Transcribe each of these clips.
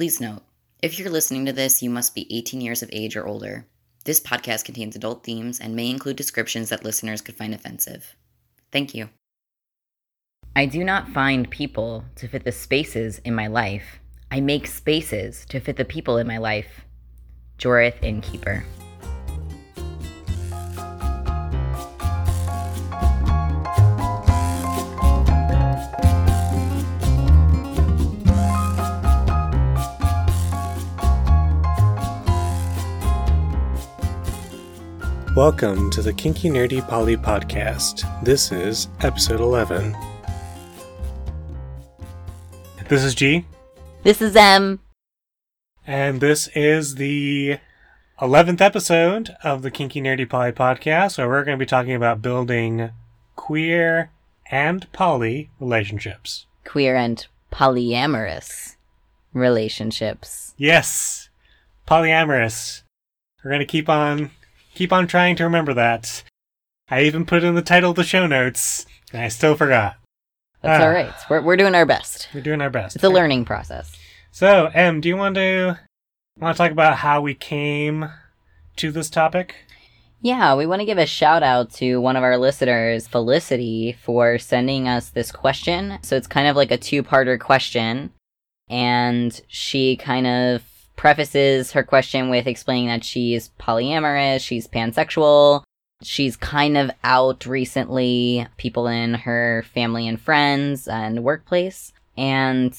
Please note if you're listening to this, you must be 18 years of age or older. This podcast contains adult themes and may include descriptions that listeners could find offensive. Thank you. I do not find people to fit the spaces in my life. I make spaces to fit the people in my life. Jorith Innkeeper. Welcome to the Kinky Nerdy Poly Podcast. This is episode 11. This is G, This is M. and this is the 11th episode of the Kinky Nerdy Poly Podcast, where we're going to be talking about building queer and poly relationships. Queer and polyamorous relationships. Yes, polyamorous. We're going to keep on keep on trying to remember that. I even put it in the title of the show notes, and I still forgot. That's Ah. all right. We're, we're doing our best. We're doing our best. It's a learning process. So, Em, do you want to want to talk about how we came to this topic? Yeah, we want to give a shout out to one of our listeners, Felicity, for sending us this question. So it's kind of like a two parter question. And she kind of prefaces her question with explaining that she's polyamorous, she's pansexual, she's kind of out recently, people in her family and friends and workplace. And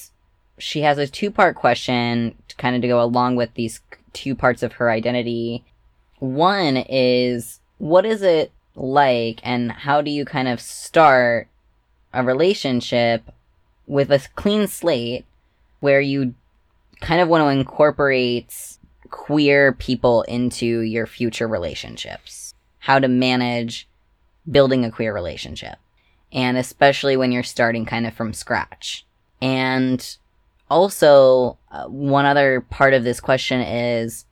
she has a two part question to kind of to go along with these two parts of her identity. One is what is it like and how do you kind of start a relationship with a clean slate where you kind of want to incorporate queer people into your future relationships? How to manage building a queer relationship. And especially when you're starting kind of from scratch. And also, uh, one other part of this question is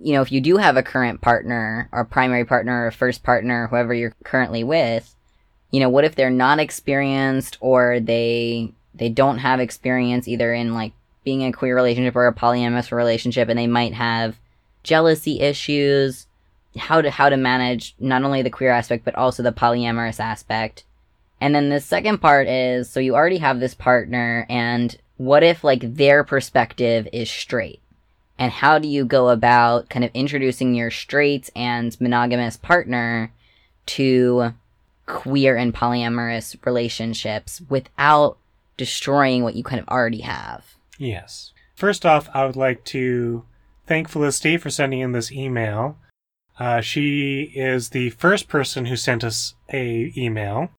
you know, if you do have a current partner or primary partner or first partner, whoever you're currently with, you know, what if they're not experienced or they they don't have experience either in like being in a queer relationship or a polyamorous relationship and they might have jealousy issues, how to how to manage not only the queer aspect but also the polyamorous aspect. And then the second part is so you already have this partner and what if like their perspective is straight? and how do you go about kind of introducing your straight and monogamous partner to queer and polyamorous relationships without destroying what you kind of already have? Yes. First off, I would like to thank Felicity for sending in this email. Uh, she is the first person who sent us a email,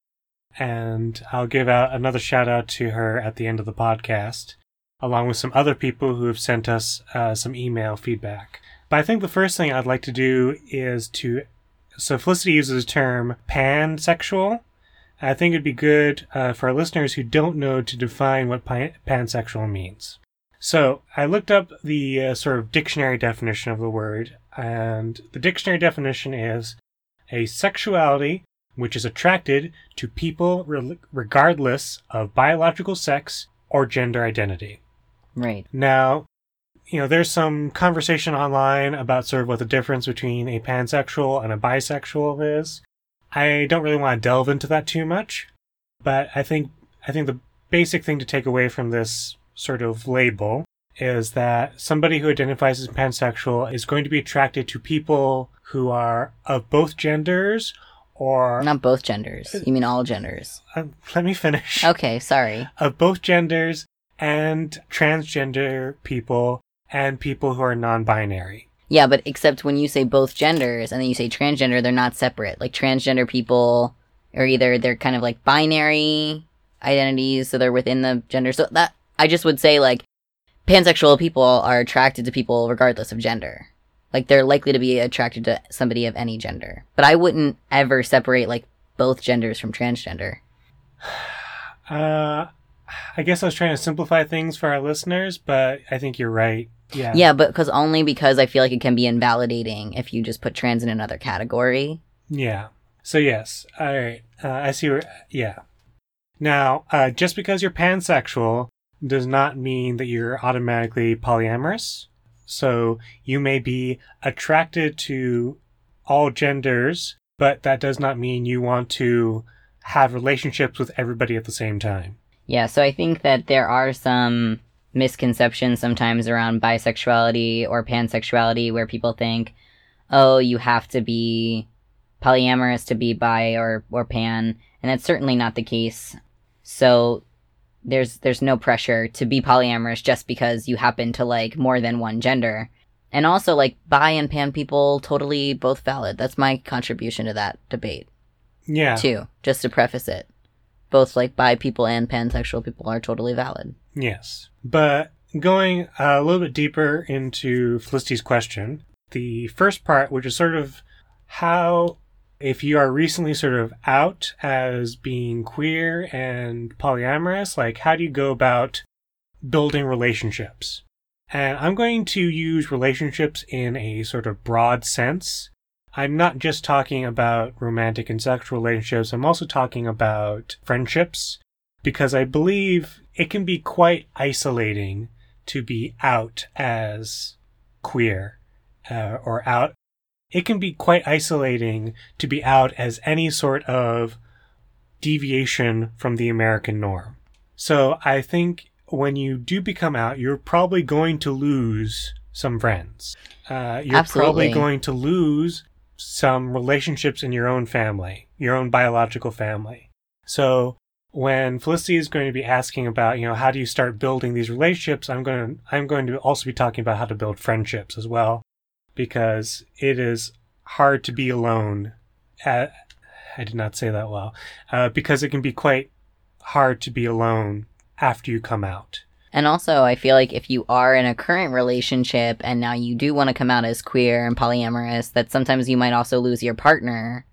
and I'll give out another shout out to her at the end of the podcast, along with some other people who have sent us uh, some email feedback. But I think the first thing I'd like to do is to so Felicity uses the term pansexual. I think it'd be good uh, for our listeners who don't know to define what pan- pansexual means. So I looked up the uh, sort of dictionary definition of the word, and the dictionary definition is a sexuality which is attracted to people re- regardless of biological sex or gender identity. Right. Now, you know, there's some conversation online about sort of what the difference between a pansexual and a bisexual is. I don't really want to delve into that too much, but I think I think the basic thing to take away from this sort of label is that somebody who identifies as pansexual is going to be attracted to people who are of both genders or Not both genders. You mean all genders. Uh, let me finish Okay, sorry. of both genders and transgender people and people who are non-binary. Yeah, but except when you say both genders and then you say transgender, they're not separate. Like transgender people are either they're kind of like binary identities, so they're within the gender. So that I just would say like pansexual people are attracted to people regardless of gender. Like they're likely to be attracted to somebody of any gender. But I wouldn't ever separate like both genders from transgender. Uh, I guess I was trying to simplify things for our listeners, but I think you're right. Yeah. Yeah, but because only because I feel like it can be invalidating if you just put trans in another category. Yeah. So yes. All right. Uh, I see where. Yeah. Now, uh, just because you're pansexual does not mean that you're automatically polyamorous. So you may be attracted to all genders, but that does not mean you want to have relationships with everybody at the same time. Yeah, so I think that there are some misconceptions sometimes around bisexuality or pansexuality where people think, oh, you have to be polyamorous to be bi or, or pan, and that's certainly not the case. So there's there's no pressure to be polyamorous just because you happen to like more than one gender. And also like bi and pan people totally both valid. That's my contribution to that debate. Yeah. Too, just to preface it. Both like bi people and pansexual people are totally valid. Yes. But going a little bit deeper into Felicity's question, the first part, which is sort of how, if you are recently sort of out as being queer and polyamorous, like how do you go about building relationships? And I'm going to use relationships in a sort of broad sense. I'm not just talking about romantic and sexual relationships, I'm also talking about friendships, because I believe it can be quite isolating to be out as queer uh, or out. It can be quite isolating to be out as any sort of deviation from the American norm. So I think when you do become out, you're probably going to lose some friends. Uh, you're Absolutely. probably going to lose some relationships in your own family, your own biological family. So when Felicity is going to be asking about, you know, how do you start building these relationships, I'm going to I'm going to also be talking about how to build friendships as well, because it is hard to be alone. At, I did not say that well, uh, because it can be quite hard to be alone after you come out. And also, I feel like if you are in a current relationship and now you do want to come out as queer and polyamorous, that sometimes you might also lose your partner.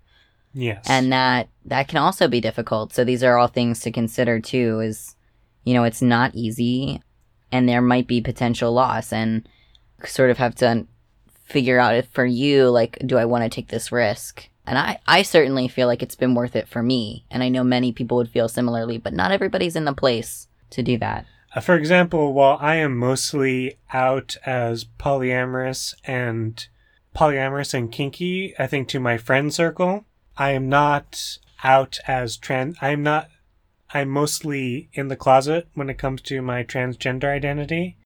Yes. And that that can also be difficult. So these are all things to consider too is you know, it's not easy and there might be potential loss and sort of have to figure out if for you like do I want to take this risk? And I I certainly feel like it's been worth it for me. And I know many people would feel similarly, but not everybody's in the place to do that. Uh, for example, while I am mostly out as polyamorous and polyamorous and kinky, I think to my friend circle, I am not out as trans. I'm not. I'm mostly in the closet when it comes to my transgender identity.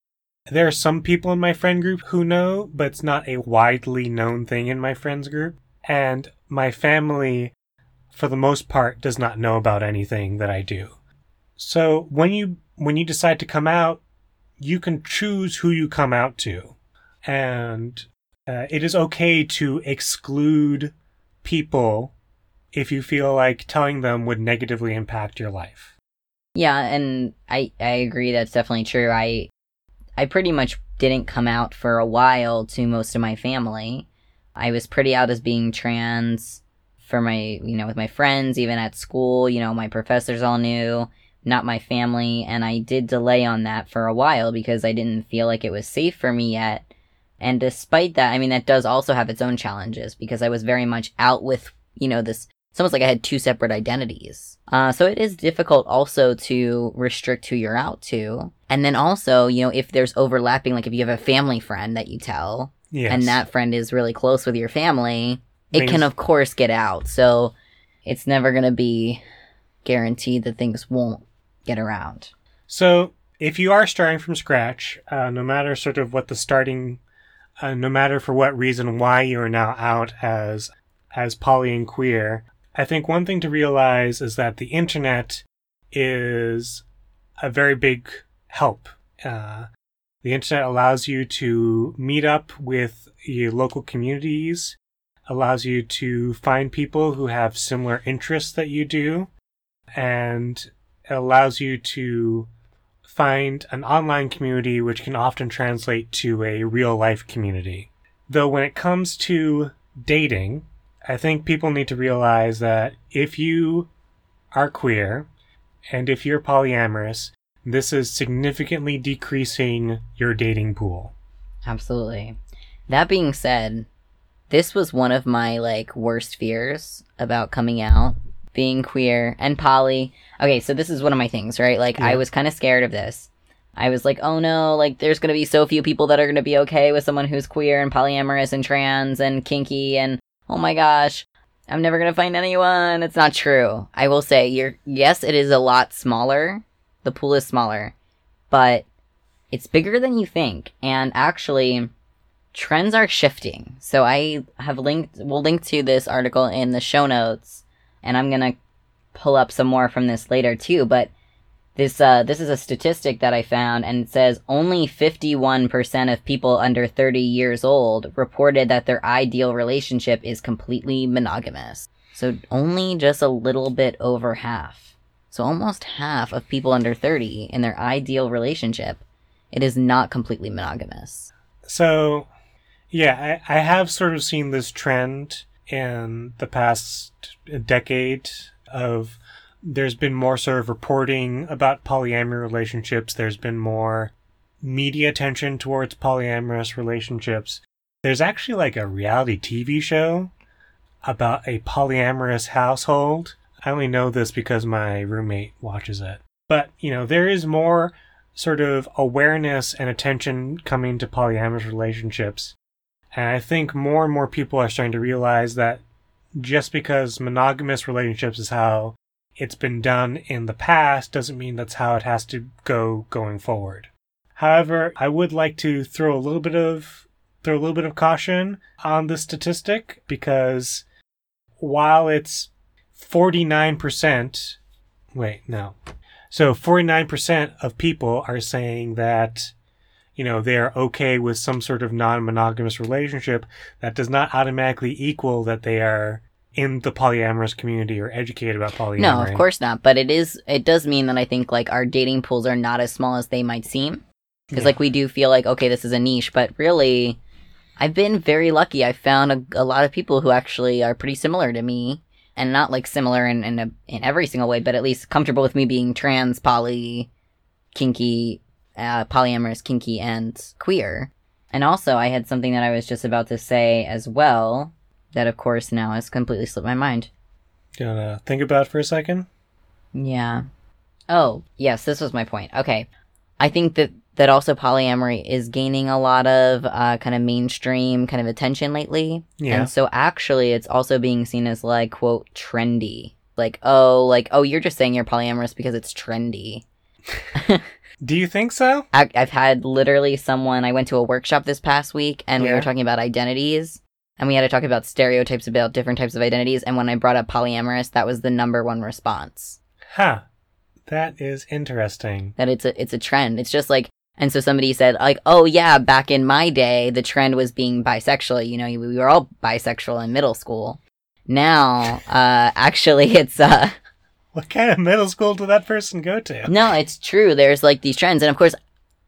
There are some people in my friend group who know, but it's not a widely known thing in my friends group. And my family, for the most part, does not know about anything that I do. So when you when you decide to come out, you can choose who you come out to, and uh, it is okay to exclude people if you feel like telling them would negatively impact your life. Yeah, and I I agree that's definitely true. I I pretty much didn't come out for a while to most of my family. I was pretty out as being trans for my, you know, with my friends, even at school, you know, my professors all knew, not my family, and I did delay on that for a while because I didn't feel like it was safe for me yet. And despite that, I mean, that does also have its own challenges because I was very much out with, you know, this it's almost like I had two separate identities. Uh, so it is difficult also to restrict who you're out to. And then also, you know, if there's overlapping, like if you have a family friend that you tell, Yes. and that friend is really close with your family, it can of course get out. So it's never going to be guaranteed that things won't get around. So, if you are starting from scratch, uh, no matter sort of what the starting, uh, no matter for what reason why you are now out as as poly and queer, I think one thing to realize is that the internet is a very big help. Uh, the internet allows you to meet up with your local communities, allows you to find people who have similar interests that you do, and it allows you to find an online community which can often translate to a real life community. Though when it comes to dating, I think people need to realize that if you are queer and if you're polyamorous, this is significantly decreasing your dating pool. Absolutely. That being said, this was one of my like worst fears about coming out, being queer and poly. Okay, so this is one of my things, right? Like I was kind of scared of this. I was like, oh no, like there's gonna be so few people that are gonna be okay with someone who's queer and polyamorous and trans and kinky and oh my gosh, I'm never gonna find anyone. It's not true. I will say, you're yes, it is a lot smaller. The pool is smaller, but it's bigger than you think. And actually, trends are shifting. So I have linked, we'll link to this article in the show notes, and I'm gonna pull up some more from this later too. But this uh, this is a statistic that I found, and it says only 51% of people under 30 years old reported that their ideal relationship is completely monogamous. So only just a little bit over half. So almost half of people under 30 in their ideal relationship, it is not completely monogamous. So, yeah, I, I have sort of seen this trend in the past decade of there's been more sort of reporting about polyamory relationships. There's been more media attention towards polyamorous relationships. There's actually like a reality TV show about a polyamorous household. I only know this because my roommate watches it. But, you know, there is more sort of awareness and attention coming to polyamorous relationships. And I think more and more people are starting to realize that just because monogamous relationships is how it's been done in the past doesn't mean that's how it has to go going forward. However, I would like to throw a little bit of throw a little bit of caution on the statistic because while it's 49%, wait, no. So 49% of people are saying that you know, they're okay with some sort of non-monogamous relationship, that does not automatically equal that they are in the polyamorous community or educated about polyamory. No, of course not. But it is. It does mean that I think like our dating pools are not as small as they might seem. Because Yeah. like we do feel like okay, this is a niche, but really, I've been very lucky. I found a, a lot of people who actually are pretty similar to me, and not like similar in in, a, in every single way, but at least comfortable with me being trans, poly, kinky, uh, polyamorous, kinky, and queer. And also, I had something that I was just about to say as well. That of course now has completely slipped my mind. Do you want to think about it for a second? Yeah. Oh, yes, this was my point. Okay. I think that that also polyamory is gaining a lot of uh, kind of mainstream kind of attention lately. Yeah. And so actually it's also being seen as like quote trendy. Like, oh, like oh, you're just saying you're polyamorous because it's trendy. Do you think so? I, I've had literally someone. I went to a workshop this past week, and we were talking about identities, and we had to talk about stereotypes about different types of identities. And when I brought up polyamorous, that was the number one response. Huh. That is interesting. that it's a it's a trend. It's just like and so somebody said like, "Oh yeah, back in my day, the trend was being bisexual. You know, we were all bisexual in middle school. Now, uh actually it's uh What kind of middle school did that person go to? no, it's true. There's like these trends and of course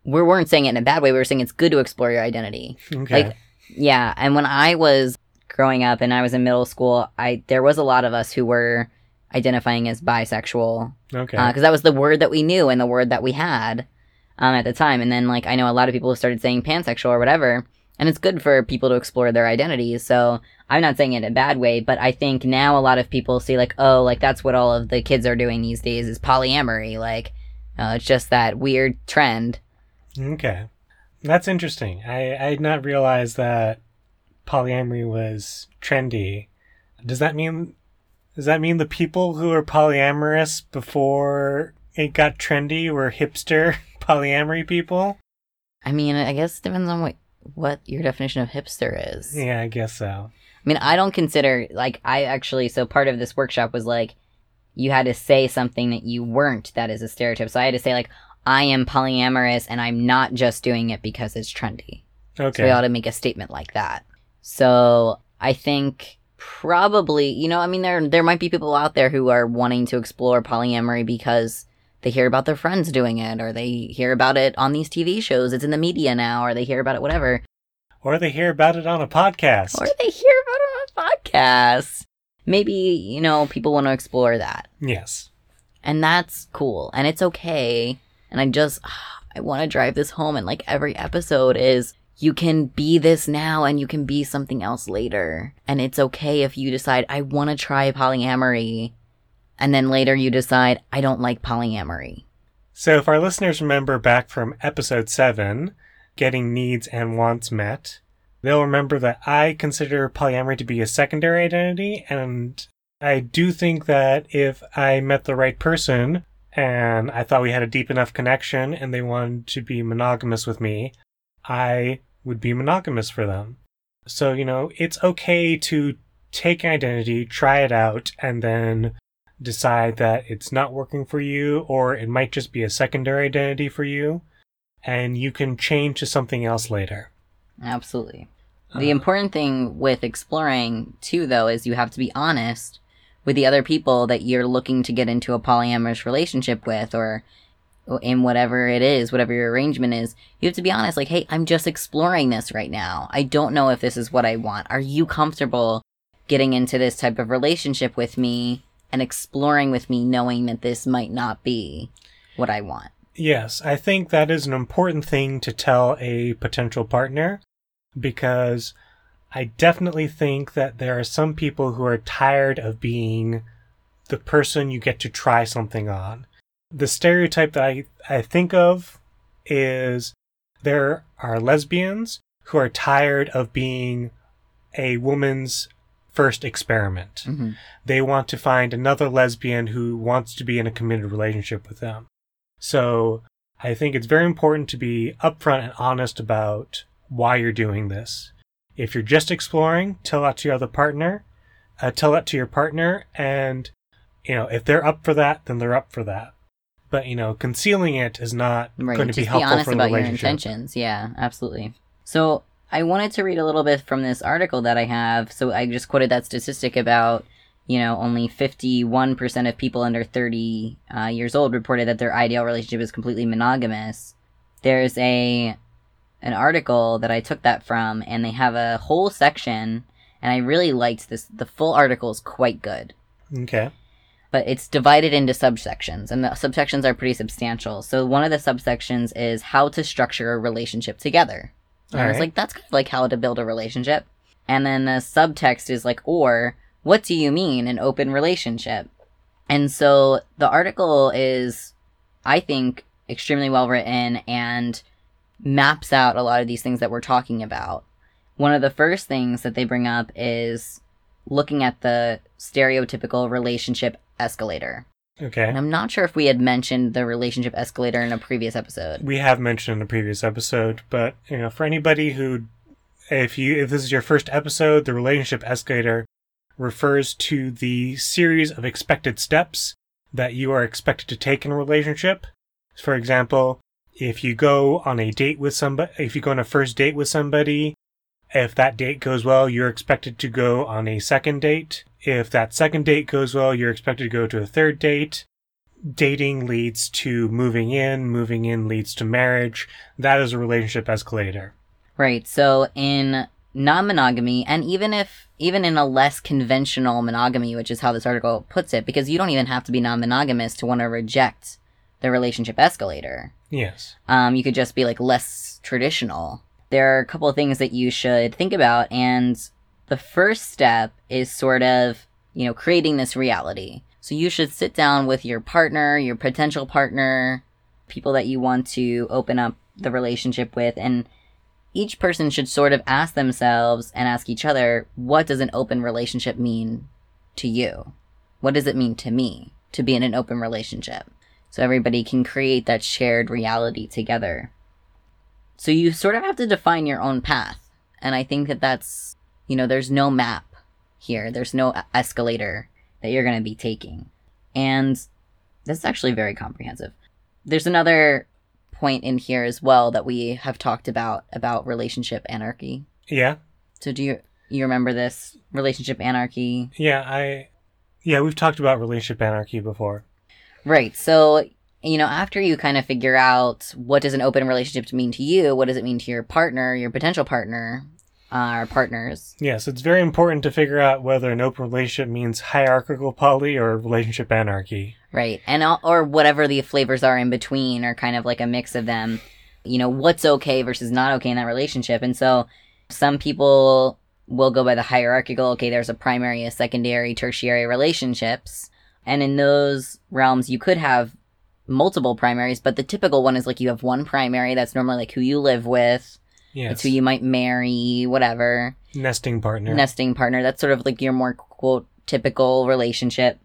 we weren't saying it in a bad way. We were saying it's good to explore your identity. Okay. Like yeah, and when I was growing up and I was in middle school, I there was a lot of us who were identifying as bisexual okay. because that was the word that we knew and the word that we had um, at the time. And then, like, I know a lot of people started saying pansexual or whatever, and it's good for people to explore their identities. So I'm not saying it in a bad way, but I think now a lot of people see like, oh, like that's what all of the kids are doing these days is polyamory. Like, uh, it's just that weird trend. okay. That's interesting. I, I had not realized that polyamory was trendy. Does that mean does that mean the people who were polyamorous before it got trendy were hipster polyamory people? I mean, I guess it depends on what what your definition of hipster is. Yeah, I guess so. I mean, I don't consider like I actually so part of this workshop was like you had to say something that you weren't that is a stereotype. So I had to say like I am polyamorous and I'm not just doing it because it's trendy. Okay. So we ought to make a statement like that. So I think probably, you know, I mean there there might be people out there who are wanting to explore polyamory because they hear about their friends doing it or they hear about it on these TV shows. It's in the media now or they hear about it whatever. Or they hear about it on a podcast. Or they hear about it on a podcast. Maybe, you know, people want to explore that. yes. And that's cool. And it's okay. And I just, I want to drive this home. And like every episode is, you can be this now and you can be something else later. And it's okay if you decide, I want to try polyamory. And then later you decide, I don't like polyamory. So, if our listeners remember back from episode 7, Getting Needs and Wants Met, they'll remember that I consider polyamory to be a secondary identity, and I do think that if I met the right person and I thought we had a deep enough connection and they wanted to be monogamous with me, I would be monogamous for them. So, you know, it's okay to take an identity, try it out, and then decide that it's not working for you, or it might just be a secondary identity for you, and you can change to something else later. Absolutely. The uh, important thing with exploring, too, though, is you have to be honest with the other people that you're looking to get into a polyamorous relationship with, or in whatever it is, whatever your arrangement is. You have to be honest, like, hey, I'm just exploring this right now. I don't know if this is what I want. Are you comfortable getting into this type of relationship with me and exploring with me, knowing that this might not be what I want? Yes, I think that is an important thing to tell a potential partner because I definitely think that there are some people who are tired of being the person you get to try something on. The stereotype that I, I think of is there are lesbians who are tired of being a woman's first experiment. Mm-hmm. They want to find another lesbian who wants to be in a committed relationship with them. So I think it's very important to be upfront and honest about why you're doing this. If you're just exploring, tell that to your other partner, uh, tell that to your partner, and you know if they're up for that, then they're up for that. But you know, concealing it is not Right. going to be helpful honest for the about your relationship. intentions. Yeah, absolutely. So I wanted to read a little bit from this article that I have. So I just quoted that statistic about, you know, only 51% of people under 30 uh, years old reported that their ideal relationship is completely monogamous. There's a an article that I took that from, and they have a whole section, and I really liked this. The full article is quite good Okay. but it's divided into subsections, and the subsections are pretty substantial. So one of the subsections is how to structure a relationship together. And I was like, that's kind of like how to build a relationship. And then the subtext is like, or what do you mean an open relationship? And so the article is, I think, extremely well written and maps out a lot of these things that we're talking about. One of the first things that they bring up is looking at the stereotypical relationship escalator. Okay. And I'm not sure if we had mentioned the relationship escalator in a previous episode. we have mentioned in a previous episode, but you know, for anybody who, if you if this is your first episode, the relationship escalator refers to the series of expected steps that you are expected to take in a relationship. For example, if you go on a date with somebody, if you go on a first date with somebody, if that date goes well, you're expected to go on a second date. If that second date goes well, you're expected to go to a third date dating leads to moving in, moving in leads to marriage. That is a relationship escalator. Right. So in non-monogamy, and even if even in a less conventional monogamy, which is how this article puts it, because you don't even have to be non-monogamous to want to reject the relationship escalator. Yes. Um, you could just be like less traditional. There are a couple of things that you should think about, and the first step is sort of, you know, creating this reality. So you should sit down with your partner, your potential partner, people that you want to open up the relationship with, and each person should sort of ask themselves and ask each other, what does an open relationship mean to you? What does it mean to me to be in an open relationship? So everybody can create that shared reality together. So you sort of have to define your own path. And I think that that's, you know, there's no map here. There's no escalator that you're going to be taking. And this is actually very comprehensive. There's another point in here as well that we have talked about about relationship anarchy. Yeah. So do you you remember this relationship anarchy? Yeah. I. Yeah, we've talked about relationship anarchy before. Right. So, you know, after you kind of figure out what does an open relationship mean to you, what does it mean to your partner, your potential partner, uh, or partners? Yes, it's very important to figure out whether an open relationship means hierarchical poly or relationship anarchy. Right. And all, or whatever the flavors are in between or kind of like a mix of them. You know, what's okay versus not okay in that relationship. And so some people will go by the hierarchical, okay, there's a primary, a secondary, tertiary relationships. And in those realms, you could have multiple primaries, but the typical one is like you have one primary that's normally like who you live with, Yes. it's who you might marry, whatever. Nesting partner. nesting partner. That's sort of like your more quote typical relationship.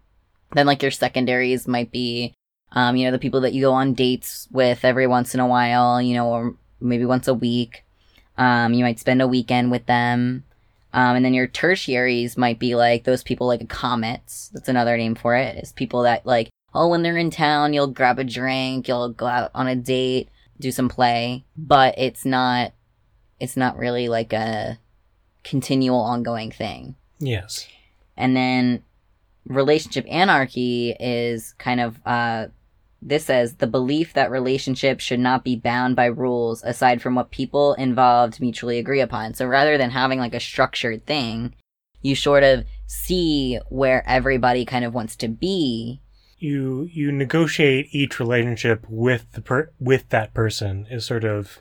Then like your secondaries might be, um, you know, the people that you go on dates with every once in a while, you know, or maybe once a week. Um, you might spend a weekend with them. Um, and then your tertiaries might be like those people like comets. That's another name for it. Is people that like, oh, when they're in town, you'll grab a drink, you'll go out on a date, do some play, but it's not, it's not really like a continual ongoing thing. yes. And then relationship anarchy is kind of uh this says the belief that relationships should not be bound by rules aside from what people involved mutually agree upon. So rather than having like a structured thing, you sort of see where everybody kind of wants to be. You you negotiate each relationship with the per- with that person is sort of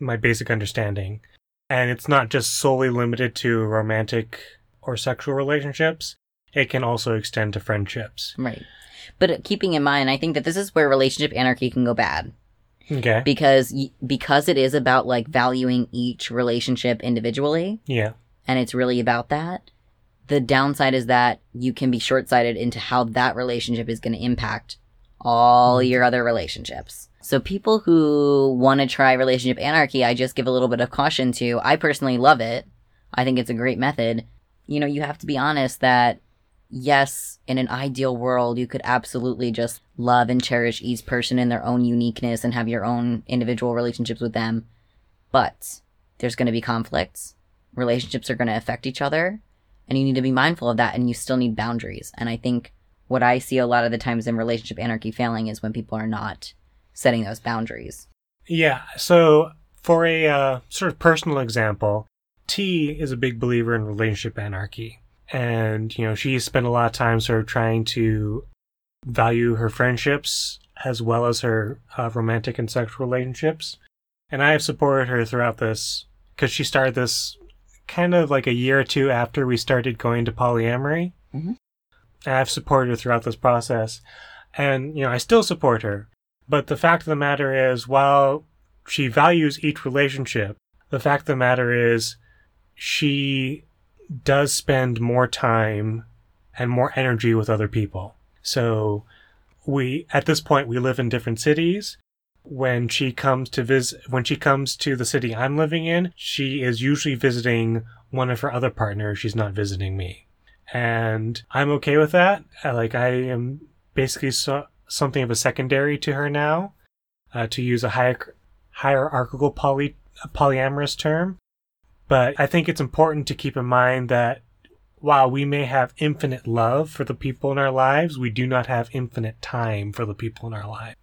my basic understanding. And it's not just solely limited to romantic or sexual relationships. It can also extend to friendships. Right. But keeping in mind, I think that this is where relationship anarchy can go bad. Okay. because because it is about like valuing each relationship individually Yeah. and it's really about that the downside is that you can be short-sighted into how that relationship is going to impact all mm-hmm. your other relationships so people who want to try relationship anarchy i just give a little bit of caution to i personally love it i think it's a great method you know you have to be honest that yes, in an ideal world, you could absolutely just love and cherish each person in their own uniqueness and have your own individual relationships with them. But there's going to be conflicts. Relationships are going to affect each other. And you need to be mindful of that. And you still need boundaries. And I think what I see a lot of the times in relationship anarchy failing is when people are not setting those boundaries. Yeah. So, for a uh, sort of personal example, T is a big believer in relationship anarchy. And, you know, she spent a lot of time sort of trying to value her friendships as well as her uh, romantic and sexual relationships. And I have supported her throughout this because she started this kind of like a year or two after we started going to polyamory. Mhm. I've supported her throughout this process. And, you know, I still support her. But the fact of the matter is, while she values each relationship, the fact of the matter is, she does spend more time and more energy with other people. So, we, at this point, we live in different cities. When she comes to visit, when she comes to the city I'm living in, she is usually visiting one of her other partners. She's not visiting me. And I'm okay with that. Like, I am basically so, something of a secondary to her now, uh, to use a hier- hierarchical poly, polyamorous term. But I think it's important to keep in mind that while we may have infinite love for the people in our lives, we do not have infinite time for the people in our lives.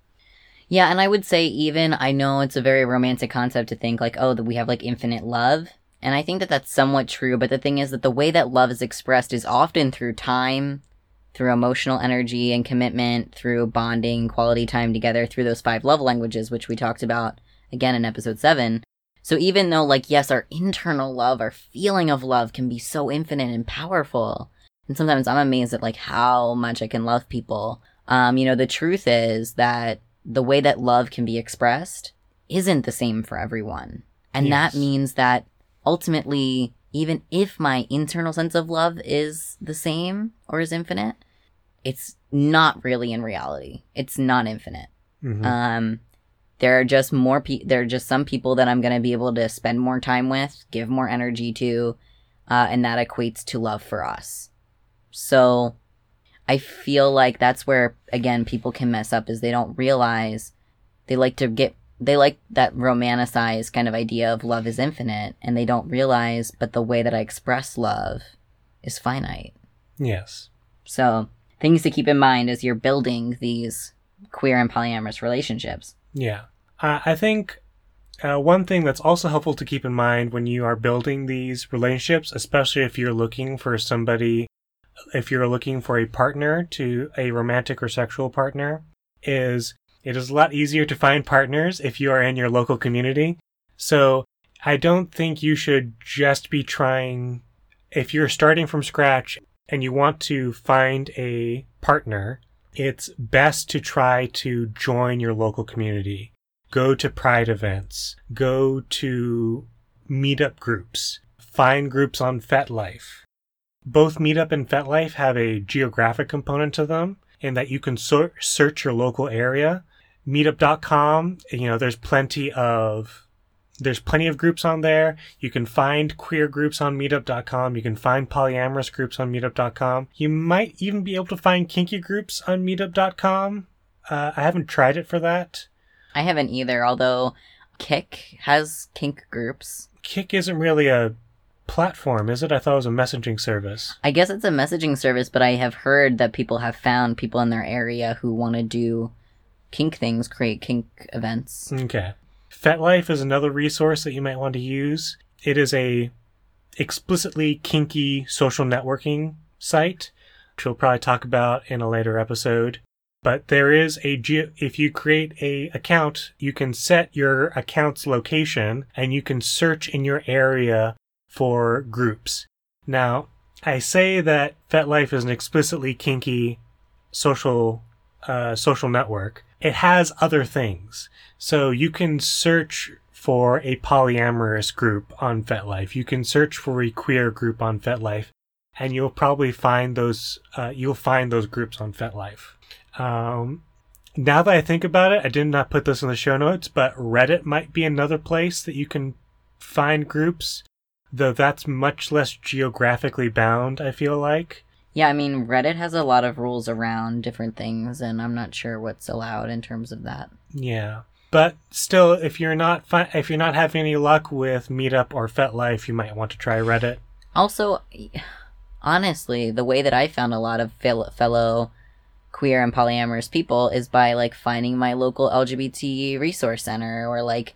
Yeah, and I would say even I know it's a very romantic concept to think like, oh, that we have like infinite love, and I think that that's somewhat true. But the thing is that the way that love is expressed is often through time, through emotional energy and commitment, through bonding, quality time together, through those five love languages, which we talked about again in episode seven. So even though like yes, our internal love, our feeling of love can be so infinite and powerful, and sometimes I'm amazed at like how much I can love people. Um, you know, the truth is that the way that love can be expressed isn't the same for everyone. And Yes. that means that ultimately, even if my internal sense of love is the same or is infinite, it's not really in reality. It's not infinite. Mhm. Um, there are just more pe- there are just some people that I'm going to be able to spend more time with, give more energy to, uh, and that equates to love for us. So I feel like that's where again people can mess up is they don't realize they like to get they like that romanticized kind of idea of love is infinite and they don't realize but the way that I express love is finite. yes. So things to keep in mind as you're building these queer and polyamorous relationships. Yeah. Uh, I think uh, one thing that's also helpful to keep in mind when you are building these relationships, especially if you're looking for somebody, if you're looking for a partner to a romantic or sexual partner, is it is a lot easier to find partners if you are in your local community. So I don't think you should just be trying, if you're starting from scratch and you want to find a partner it's best to try to join your local community. Go to pride events, go to meetup groups, find groups on FetLife. Both Meetup and FetLife have a geographic component to them in that you can search your local area. Meetup.com, you know, there's plenty of there's plenty of groups on there. You can find queer groups on meetup.com. You can find polyamorous groups on meetup.com. You might even be able to find kinky groups on meetup.com. Uh, I haven't tried it for that. I haven't either, although Kik has kink groups. Kik isn't really a platform, is it? I thought it was a messaging service. I guess it's a messaging service, but I have heard that people have found people in their area who want to do kink things, create kink events. Okay. FetLife is another resource that you might want to use. It is a explicitly kinky social networking site, which we'll probably talk about in a later episode. But there is a ge- if you create a account, you can set your account's location and you can search in your area for groups. Now, I say that FetLife is an explicitly kinky social uh, social network. It has other things. So you can search for a polyamorous group on FetLife. You can search for a queer group on FetLife, and you'll probably find those. Uh, you'll find those groups on FetLife. Um, now that I think about it, I did not put this in the show notes, but Reddit might be another place that you can find groups, though that's much less geographically bound. I feel like. Yeah, I mean, Reddit has a lot of rules around different things, and I'm not sure what's allowed in terms of that. Yeah. But still, if you're not fi- if you're not having any luck with Meetup or FetLife, you might want to try Reddit. Also, honestly, the way that I found a lot of fel- fellow queer and polyamorous people is by like finding my local LGBT resource center or like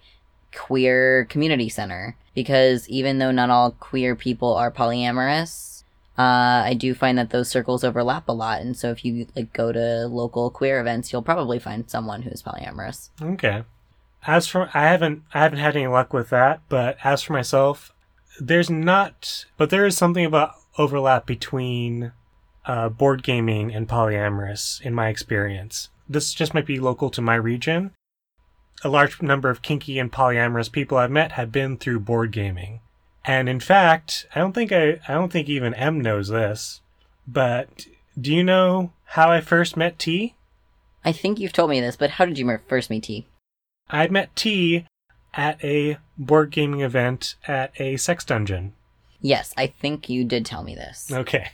queer community center because even though not all queer people are polyamorous, uh, I do find that those circles overlap a lot, and so if you like go to local queer events, you'll probably find someone who's polyamorous. Okay. As for I haven't I haven't had any luck with that, but as for myself, there's not but there is something about overlap between uh, board gaming and polyamorous in my experience. This just might be local to my region. A large number of kinky and polyamorous people I've met have been through board gaming. And in fact, I don't think I I don't think even M knows this, but do you know how I first met T? I think you've told me this, but how did you first meet T? I met T at a board gaming event at a sex dungeon. Yes, I think you did tell me this. Okay.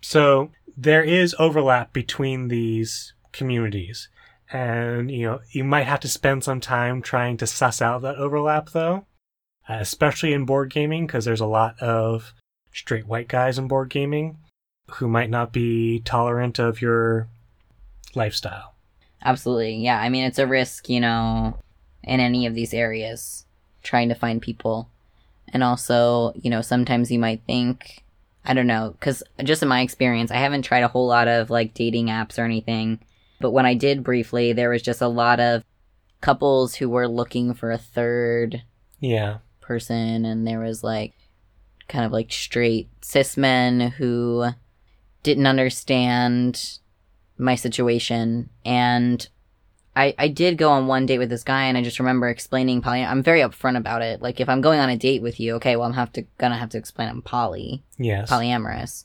So there is overlap between these communities. And, you know, you might have to spend some time trying to suss out that overlap, though, Uh, especially in board gaming, because there's a lot of straight white guys in board gaming who might not be tolerant of your lifestyle. Absolutely. Yeah, I mean, it's a risk, you know, in any of these areas, trying to find people. And also, you know, sometimes you might think, I don't know, because just in my experience, I haven't tried a whole lot of like dating apps or anything. But when I did briefly, there was just a lot of couples who were looking for a third Yeah. Person, and there was like kind of like straight cis men who didn't understand my situation and I, I did go on one date with this guy and I just remember explaining poly I'm very upfront about it. Like if I'm going on a date with you, okay, well I'm have to gonna have to explain I'm poly Yes. polyamorous.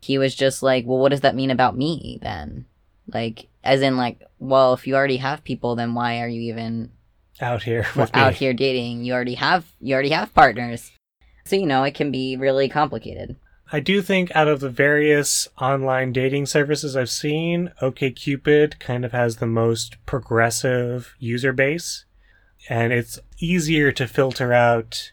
He was just like, Well what does that mean about me then? Like as in like, well if you already have people then why are you even Out here with out me. here dating? You already have you already have partners. So you know, it can be really complicated. I do think out of the various online dating services I've seen, OkCupid kind of has the most progressive user base. And it's easier to filter out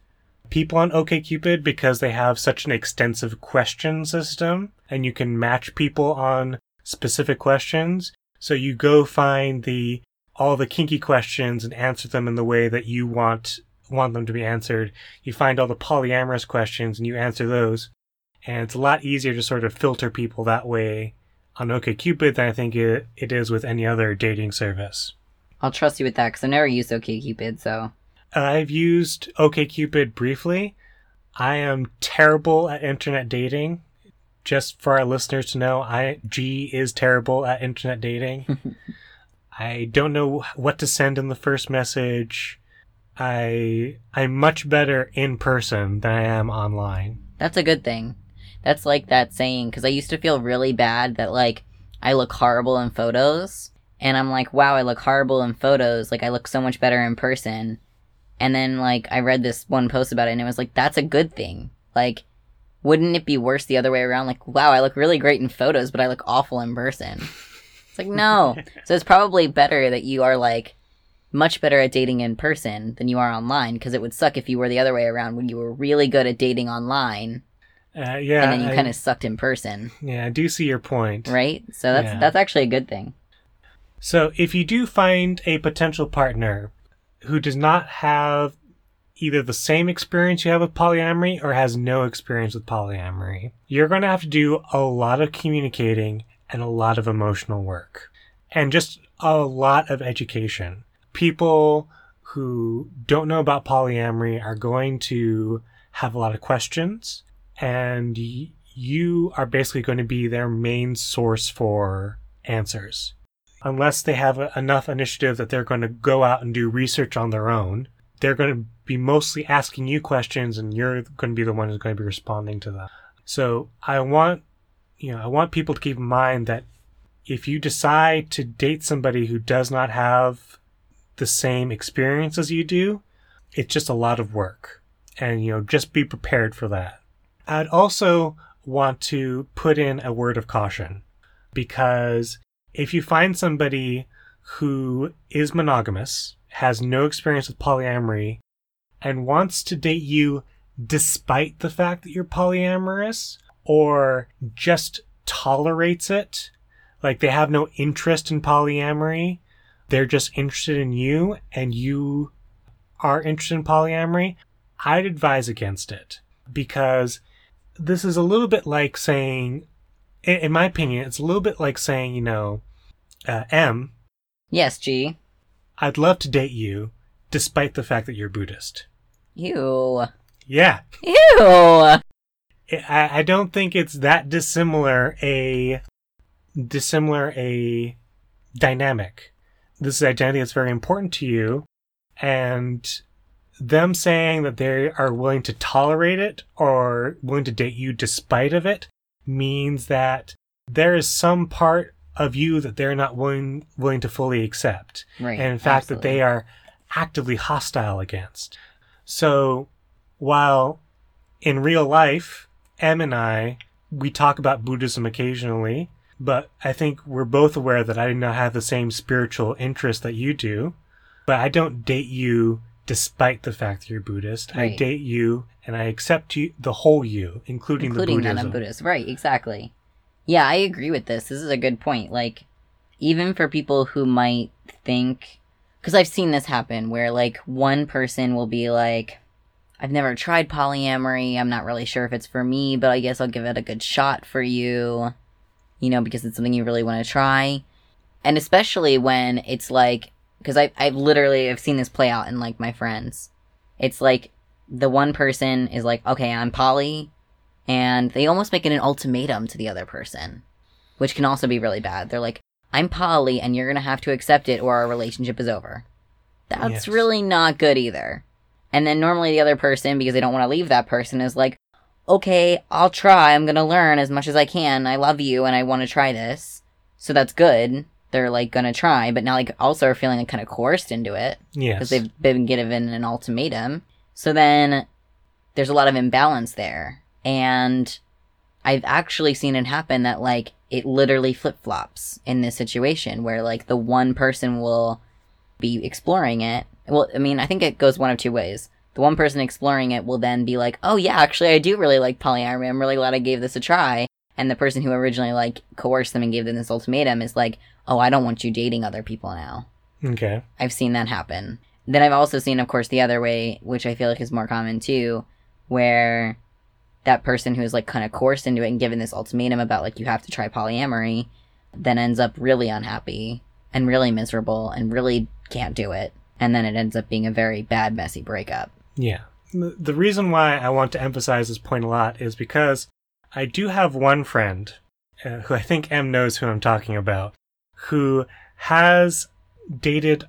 people on OkCupid because they have such an extensive question system and you can match people on specific questions. So you go find the all the kinky questions and answer them in the way that you want want them to be answered. You find all the polyamorous questions and you answer those and it's a lot easier to sort of filter people that way on OkCupid than I think it, it is with any other dating service. I'll trust you with that because I've never used OkCupid, so I've used OkCupid briefly. I am terrible at internet dating. just for our listeners to know, I G is terrible at internet dating. I don't know what to send in the first message. I I'm much better in person than I am online. That's a good thing. That's like that saying because I used to feel really bad that like I look horrible in photos, and I'm like, wow, I look horrible in photos. Like I look so much better in person. And then like I read this one post about it, and it was like, that's a good thing. Like, wouldn't it be worse the other way around? Like, wow, I look really great in photos, but I look awful in person. It's like no. so it's probably better that you are like much better at dating in person than you are online because it would suck if you were the other way around when you were really good at dating online Uh, yeah, and then you kind of sucked in person, yeah, I do see your point. right? So that's Yeah. that's actually a good thing. So if you do find a potential partner who does not have either the same experience you have with polyamory or has no experience with polyamory, you're going to have to do a lot of communicating and a lot of emotional work and just a lot of education. People who don't know about polyamory are going to have a lot of questions and you are basically going to be their main source for answers unless they have enough initiative that they're going to go out and do research on their own, they're going to be mostly asking you questions and you're going to be the one who's going to be responding to them. So I want, you know, I want people to keep in mind that if you decide to date somebody who does not have the same experience as you do, it's just a lot of work. And, you know, just be prepared for that. I'd also want to put in a word of caution because if you find somebody who is monogamous, has no experience with polyamory, and wants to date you despite the fact that you're polyamorous, or just tolerates it, like they have no interest in polyamory, they're just interested in you, and you are interested in polyamory, I'd advise against it. Because this is a little bit like saying, in, my opinion, it's a little bit like saying, you know, uh, M, Yes, G. I'd love to date you, despite the fact that you're Buddhist. Ew. Yeah, Ew. I, I don't think it's that dissimilar a dissimilar a dynamic. This is identity that's very important to you, and them saying that they are willing to tolerate it or willing to date you despite of it means that there is some part of you that they're not willing willing to fully accept Right. and in fact that they are actively hostile against. So while in real life, Em and I, we talk about Buddhism occasionally, but I think we're both aware that I do not have the same spiritual interest that you do. But I don't date you despite the fact that you're Buddhist. I date you and I accept you, the whole you, including, including the that Buddhism. I'm Buddhist. Right, exactly. Yeah, I agree with this. This is a good point. Like, even for people who might think, because I've seen this happen where, like, one person will be like, I've never tried polyamory. I'm not really sure if it's for me, but I guess I'll give it a good shot for you, you know, because it's something you really want to try. And especially when it's like, because I, I've literally, I've seen this play out in, like, my friends. It's like, the one person is like, okay, I'm poly, and they almost make it an ultimatum to the other person, which can also be really bad. They're like, I'm poly and you're going to have to accept it or our relationship is over. That's Yes. really not good either. And then normally the other person, because they don't want to leave that person, is like, okay, I'll try. I'm going to learn as much as I can. I love you and I want to try this. So that's good. They're like going to try, but now like also are feeling like kind of coerced into it Yes. because they've been given an ultimatum. So then there's a lot of imbalance there. And I've actually seen it happen that like it literally flip flops in this situation where like the one person will be exploring it. Well, I mean, I think it goes one of two ways. The one person exploring it will then be like, oh yeah, actually I do really like polyamory. I'm really glad I gave this a try. And the person who originally like coerced them and gave them this ultimatum is like, oh, I don't want you dating other people now. okay. I've seen that happen. Then I've also seen, of course, the other way, which I feel like is more common too, where that person who's like kind of coerced into it and given this ultimatum about like you have to try polyamory, then ends up really unhappy and really miserable and really can't do it. And then it ends up being a very bad, messy breakup. Yeah. The the reason why I want to emphasize this point a lot is because I do have one friend uh, who I think M knows who I'm talking about, who has dated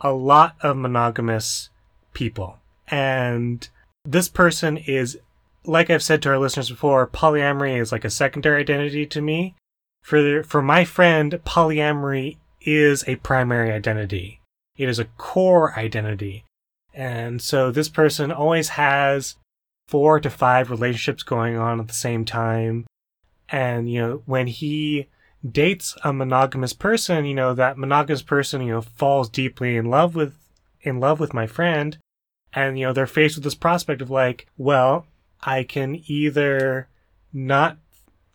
a lot of monogamous people. And this person is, like I've said to our listeners before, polyamory is like a secondary identity to me. For, for my friend, polyamory is a primary identity. It is a core identity. And so this person always has four to five relationships going on at the same time. And, you know, when he dates a monogamous person, you know, that monogamous person, you know, falls deeply in love with, in love with my friend. And, you know, they're faced with this prospect of like, well, I can either not,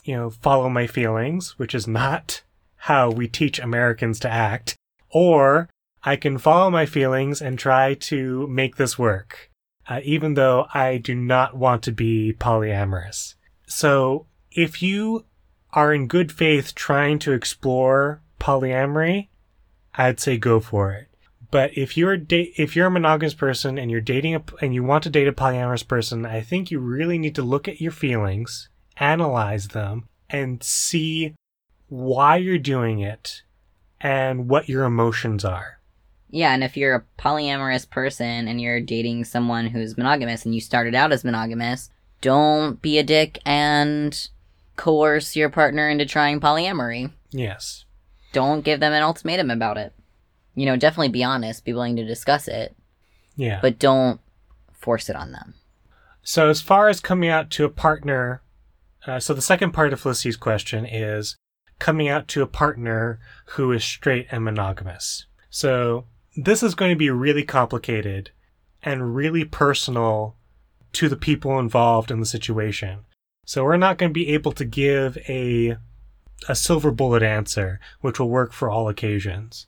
you know, follow my feelings, which is not how we teach Americans to act, or I can follow my feelings and try to make this work, uh, even though I do not want to be polyamorous. So if you are in good faith trying to explore polyamory, I'd say go for it. But if you're da- if you're a monogamous person and you're dating a, and you want to date a polyamorous person, I think you really need to look at your feelings, analyze them, and see why you're doing it and what your emotions are. Yeah, and if you're a polyamorous person and you're dating someone who's monogamous and you started out as monogamous, don't be a dick and coerce your partner into trying polyamory. Yes. Don't give them an ultimatum about it. You know, definitely be honest, be willing to discuss it, Yeah. but don't force it on them. So, as far as coming out to a partner, uh, so the second part of Felicity's question is coming out to a partner who is straight and monogamous. So, this is going to be really complicated and really personal to the people involved in the situation. So, we're not going to be able to give a a silver bullet answer, which will work for all occasions.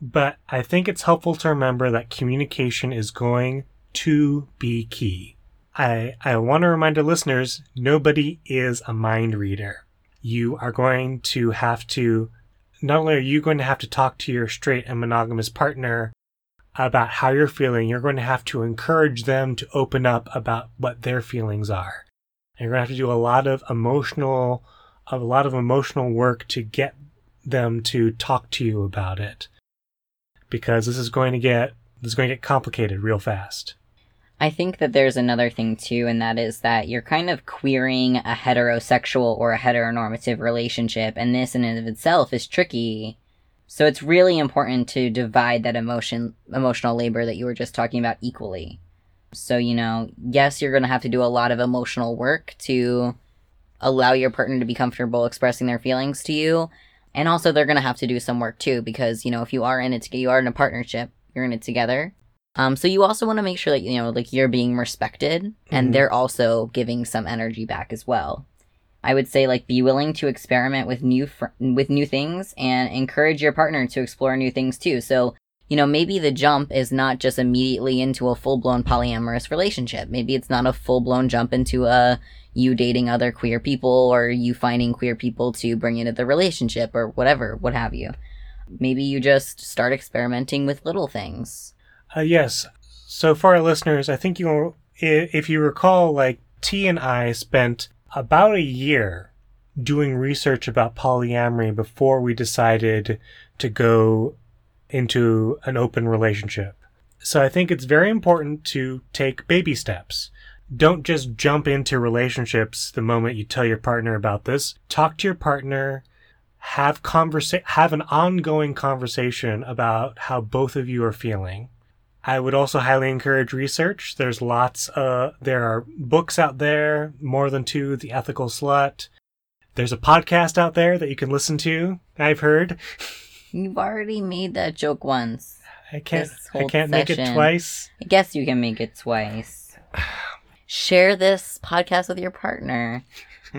But I think it's helpful to remember that communication is going to be key. I, I want to remind our listeners nobody is a mind reader. You are going to have to, not only are you going to have to talk to your straight and monogamous partner about how you're feeling, you're going to have to encourage them to open up about what their feelings are. And you're going to have to do a lot of emotional, a lot of emotional work to get them to talk to you about it. Because this is going to get, this is going to get complicated real fast. I think that there's another thing too, and that is that you're kind of queering a heterosexual or a heteronormative relationship, and this in and of itself is tricky. So it's really important to divide that emotion, emotional labor that you were just talking about equally. So, you know, yes, you're gonna have to do a lot of emotional work to allow your partner to be comfortable expressing their feelings to you. And also they're gonna have to do some work too, because, you know, if you are in it, you are in a partnership, you're in it together. Um, so you also want to make sure that you know, like you're being respected, and Mhm. they're also giving some energy back as well. I would say like be willing to experiment with new fr- with new things and encourage your partner to explore new things too. So you know maybe the jump is not just immediately into a full blown polyamorous relationship. Maybe it's not a full blown jump into a you dating other queer people or you finding queer people to bring into the relationship or whatever, what have you. Maybe you just start experimenting with little things. Uh, yes. So for our listeners, I think you, if you recall, like T and I spent about a year doing research about polyamory before we decided to go into an open relationship. So I think it's very important to take baby steps. Don't just jump into relationships the moment you tell your partner about this. Talk to your partner, have conversa- have an ongoing conversation about how both of you are feeling. I would also highly encourage research. There's lots uh there are books out there, more than two, The Ethical Slut. There's a podcast out there that you can listen to. I've heard. You've already made that joke once. I can't I can't make it twice. I guess you can make it twice. Share this podcast with your partner.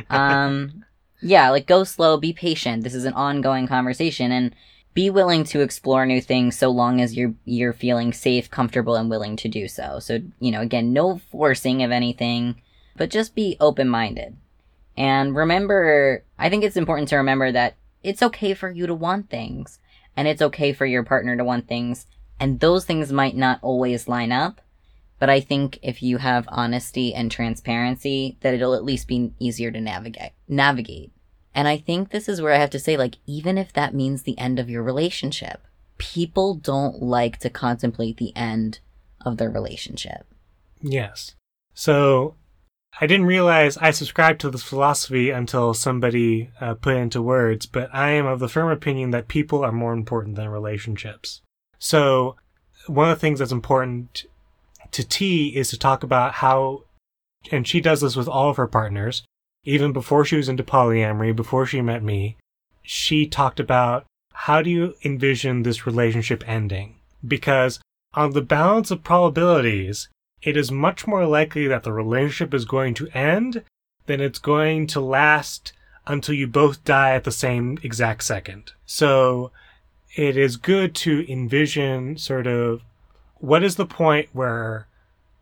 Um, yeah, like go slow, be patient. This is an ongoing conversation, and be willing to explore new things so long as you're you're feeling safe, comfortable, and willing to do so. So you know, again, no forcing of anything, but just be open minded. And remember, I think it's important to remember that it's okay for you to want things, and it's okay for your partner to want things, and those things might not always line up, But I think if you have honesty and transparency, that it'll at least be easier to navigate. Navigate. And I think this is where I have to say, like, even if that means the end of your relationship, people don't like to contemplate the end of their relationship. Yes. So I didn't realize I subscribed to this philosophy until somebody uh, put it into words, but I am of the firm opinion that people are more important than relationships. So one of the things that's important to T is to talk about how, and she does this with all of her partners, even before she was into polyamory, before she met me, she talked about how do you envision this relationship ending? Because on the balance of probabilities, it is much more likely that the relationship is going to end than it's going to last until you both die at the same exact second. So it is good to envision sort of what is the point where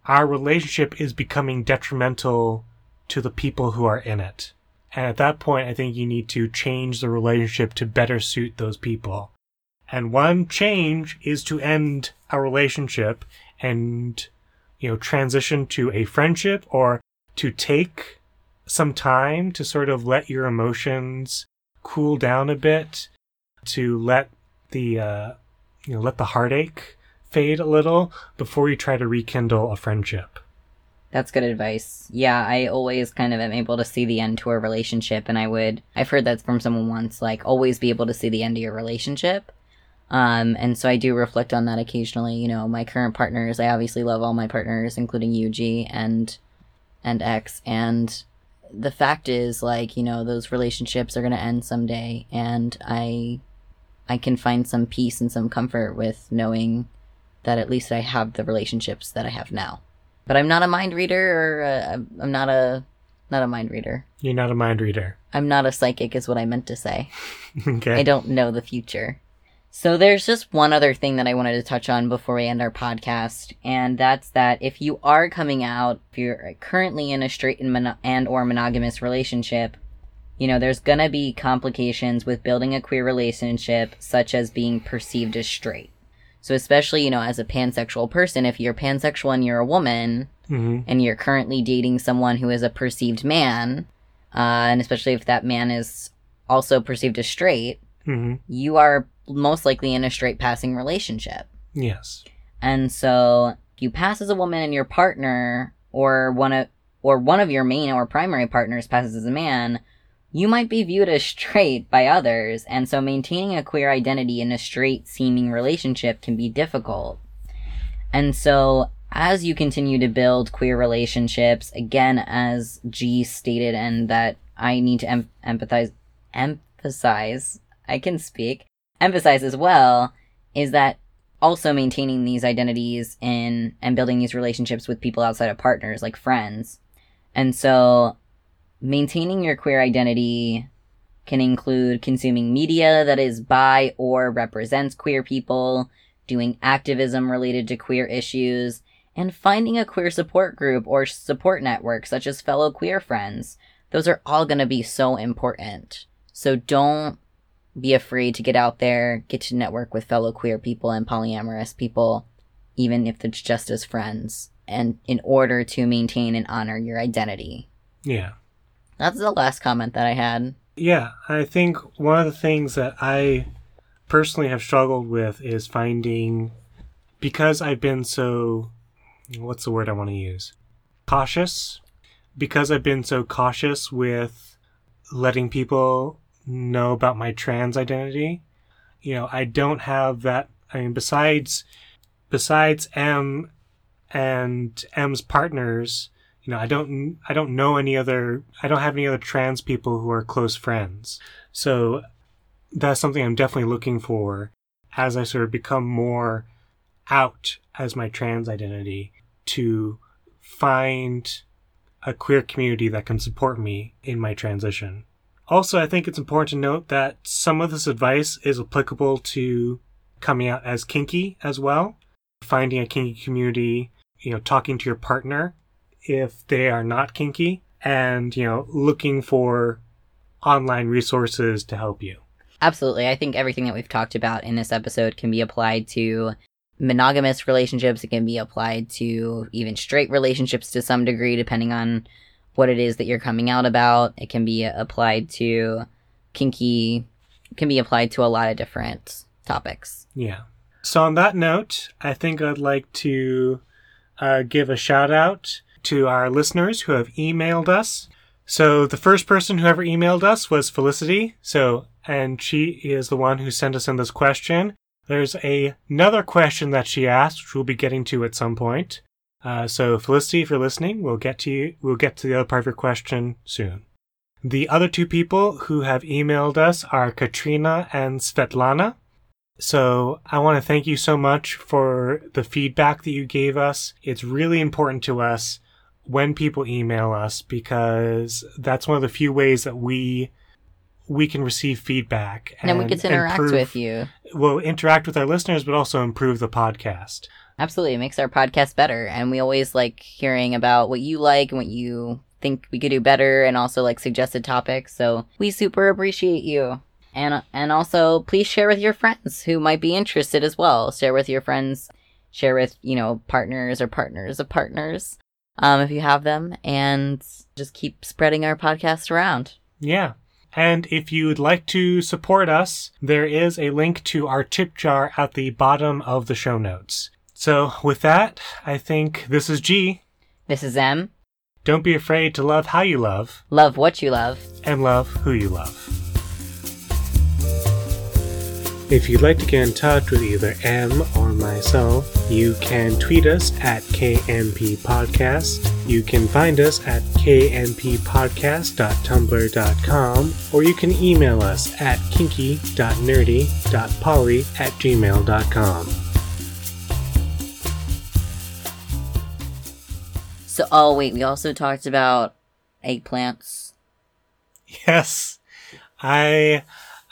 our relationship is becoming detrimental to the people who are in it. And at that point, I think you need to change the relationship to better suit those people. And one change is to end a relationship and, you know, transition to a friendship or to take some time to sort of let your emotions cool down a bit, to let the, uh, you know, let the heartache fade a little before you try to rekindle a friendship. That's good advice. Yeah, I always kind of am able to see the end to a relationship, and I would, I've heard that from someone once, like, always be able to see the end of your relationship. Um, and so I do reflect on that occasionally. You know, my current partners, I obviously love all my partners, including UG and, and X. And the fact is, like, you know, those relationships are going to end someday. And I, I can find some peace and some comfort with knowing that at least I have the relationships that I have now. But I'm not a mind reader, or uh, i I'm not a not a mind reader. You're not a mind reader. I'm not a psychic, is what I meant to say. okay. I don't know the future. So there's just one other thing that I wanted to touch on before we end our podcast, and that's that if you are coming out, if you're currently in a straight and, mon- and or monogamous relationship, you know, there's gonna be complications with building a queer relationship, such as being perceived as straight. So especially, you know, as a pansexual person, if you're pansexual and you're a woman mm-hmm. and you're currently dating someone who is a perceived man, uh, and especially if that man is also perceived as straight, mm-hmm. you are most likely in a straight passing relationship. Yes. And so you pass as a woman and your partner or one of or one of your main or primary partners passes as a man, you might be viewed as straight by others, and so maintaining a queer identity in a straight seeming relationship can be difficult. And so, as you continue to build queer relationships, again, as G stated, and that I need to em- empathize, emphasize, I can speak, emphasize as well, is that also maintaining these identities in and building these relationships with people outside of partners, like friends. And so, maintaining your queer identity can include consuming media that is by or represents queer people, doing activism related to queer issues, and finding a queer support group or support network such as fellow queer friends. Those are all going to be so important. So don't be afraid to get out there, get to network with fellow queer people and polyamorous people, even if it's just as friends, and in order to maintain and honor your identity. Yeah. That's the last comment that I had. Yeah, I think one of the things that I personally have struggled with is finding because I've been so what's the word I want to use? Cautious. Because I've been so cautious with letting people know about my trans identity, you know, I don't have that I mean besides besides M and M's partners, you know, I don't, I don't know any other, I don't have any other trans people who are close friends. So that's something I'm definitely looking for as I sort of become more out as my trans identity to find a queer community that can support me in my transition. Also, I think it's important to note that some of this advice is applicable to coming out as kinky as well. Finding a kinky community, you know, talking to your partner if they are not kinky and, you know, looking for online resources to help you. Absolutely. I think everything that we've talked about in this episode can be applied to monogamous relationships. It can be applied to even straight relationships to some degree, depending on what it is that you're coming out about. It can be applied to kinky, can be applied to a lot of different topics. Yeah. So on that note, I think I'd like to uh, give a shout out to our listeners who have emailed us. So the first person who ever emailed us was Felicity. So, and she is the one who sent us in this question. There's a, another question that she asked, which we'll be getting to at some point. Uh, so Felicity, if you're listening, we'll get to you. We'll get to the other part of your question soon. The other two people who have emailed us are Katrina and Svetlana. So I want to thank you so much for the feedback that you gave us. It's really important to us when people email us because that's one of the few ways that we we can receive feedback And, then we get to interact improve- with you. We'll interact with our listeners, but also improve the podcast. Absolutely. It makes our podcast better. And we always like hearing about what you like and what you think we could do better and also like suggested topics. So we super appreciate you. And and also please share with your friends who might be interested as well. Share with your friends, share with, you know, partners or partners of partners. Um, if you have them and just keep spreading our podcast around. Yeah. And if you'd like to support us, there is a link to our tip jar at the bottom of the show notes. So, with that, I think this is G. This is M. Don't be afraid to love how you love Love what you love. and love who you love. If you'd like to get in touch with either M or myself, you can tweet us at KMP Podcast. You can find us at kmpodcast.tumblr.com, or you can email us at kinky.nerdy.poly at gmail.com. So oh wait, we also talked about eggplants. Yes, I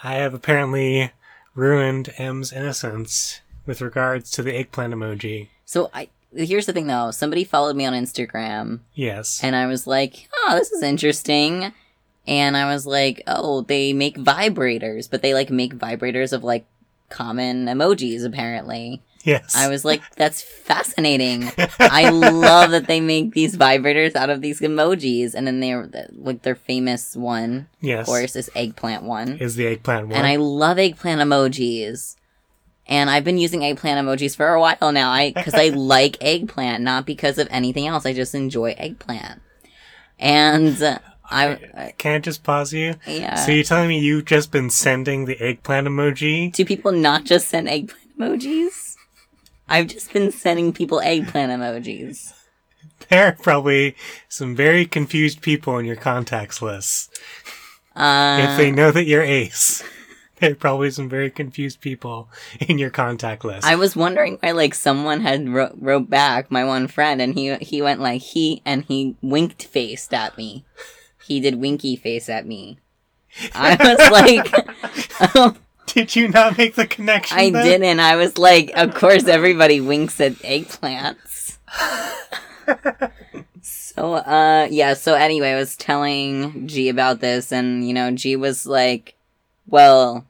I have apparently ruined M's innocence with regards to the eggplant emoji. So I here's the thing though. Somebody followed me on Instagram Yes. and I was like, "Oh, this is interesting." And I was like, "Oh, they make vibrators, but they like make vibrators of like common emojis apparently." Yes. I was like, "That's fascinating." I love that they make these vibrators out of these emojis and then they're like their famous one, yes. of course, is eggplant one. Is the eggplant one. and I love eggplant emojis. And I've been using eggplant emojis for a while now. I because I like eggplant, not because of anything else. I just enjoy eggplant. And uh, I, I can't just pause you? yeah. So you're telling me you've just been sending the eggplant emoji? Do people not just send eggplant emojis? I've just been sending people eggplant emojis. There are probably some very confused people in your contacts list. Uh, if they know that you're ace, there are probably some very confused people in your contact list. I was wondering why, like, someone had wrote, wrote back my one friend, and he he went like he and he winked faced at me. He did winky face at me. I was like, oh, Did you not make the connection? I then? didn't. I was like, of course, everybody winks at eggplants. so, uh, yeah. So anyway, I was telling G about this, and you know, G was like, "Well,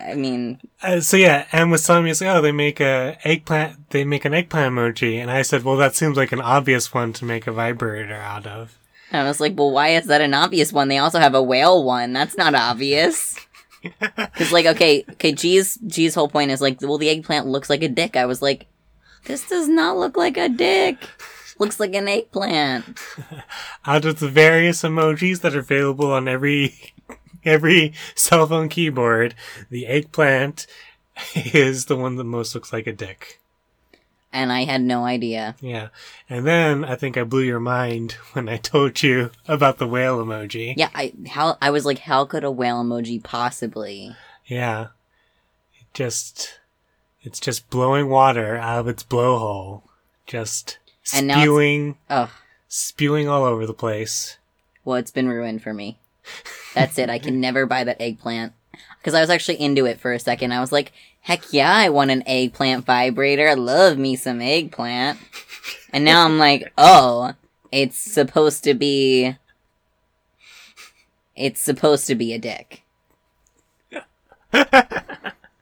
I mean, Uh, so yeah, Em was telling me, like, oh, they make a eggplant, they make an eggplant emoji, and I said, well, that seems like an obvious one to make a vibrator out of. And I was like, well, why is that an obvious one? They also have a whale one. That's not obvious. Because, like, okay, okay, G's G's whole point is like, well, the eggplant looks like a dick. I was like, this does not look like a dick. Looks like an eggplant. Out of the various emojis that are available on every every cell phone keyboard, the eggplant is the one that most looks like a dick. And I had no idea. Yeah, and then I think I blew your mind when I told you about the whale emoji. Yeah, I how I was like, how could a whale emoji possibly? Yeah. It just it's just blowing water out of its blowhole. Just And spewing Oh, spewing all over the place. well, it's been ruined for me. That's it. I can never buy that eggplant. Because I was actually into it for a second. I was like, heck yeah, I want an eggplant vibrator. I love me some eggplant. And now I'm like, oh, it's supposed to be. It's supposed to be a dick.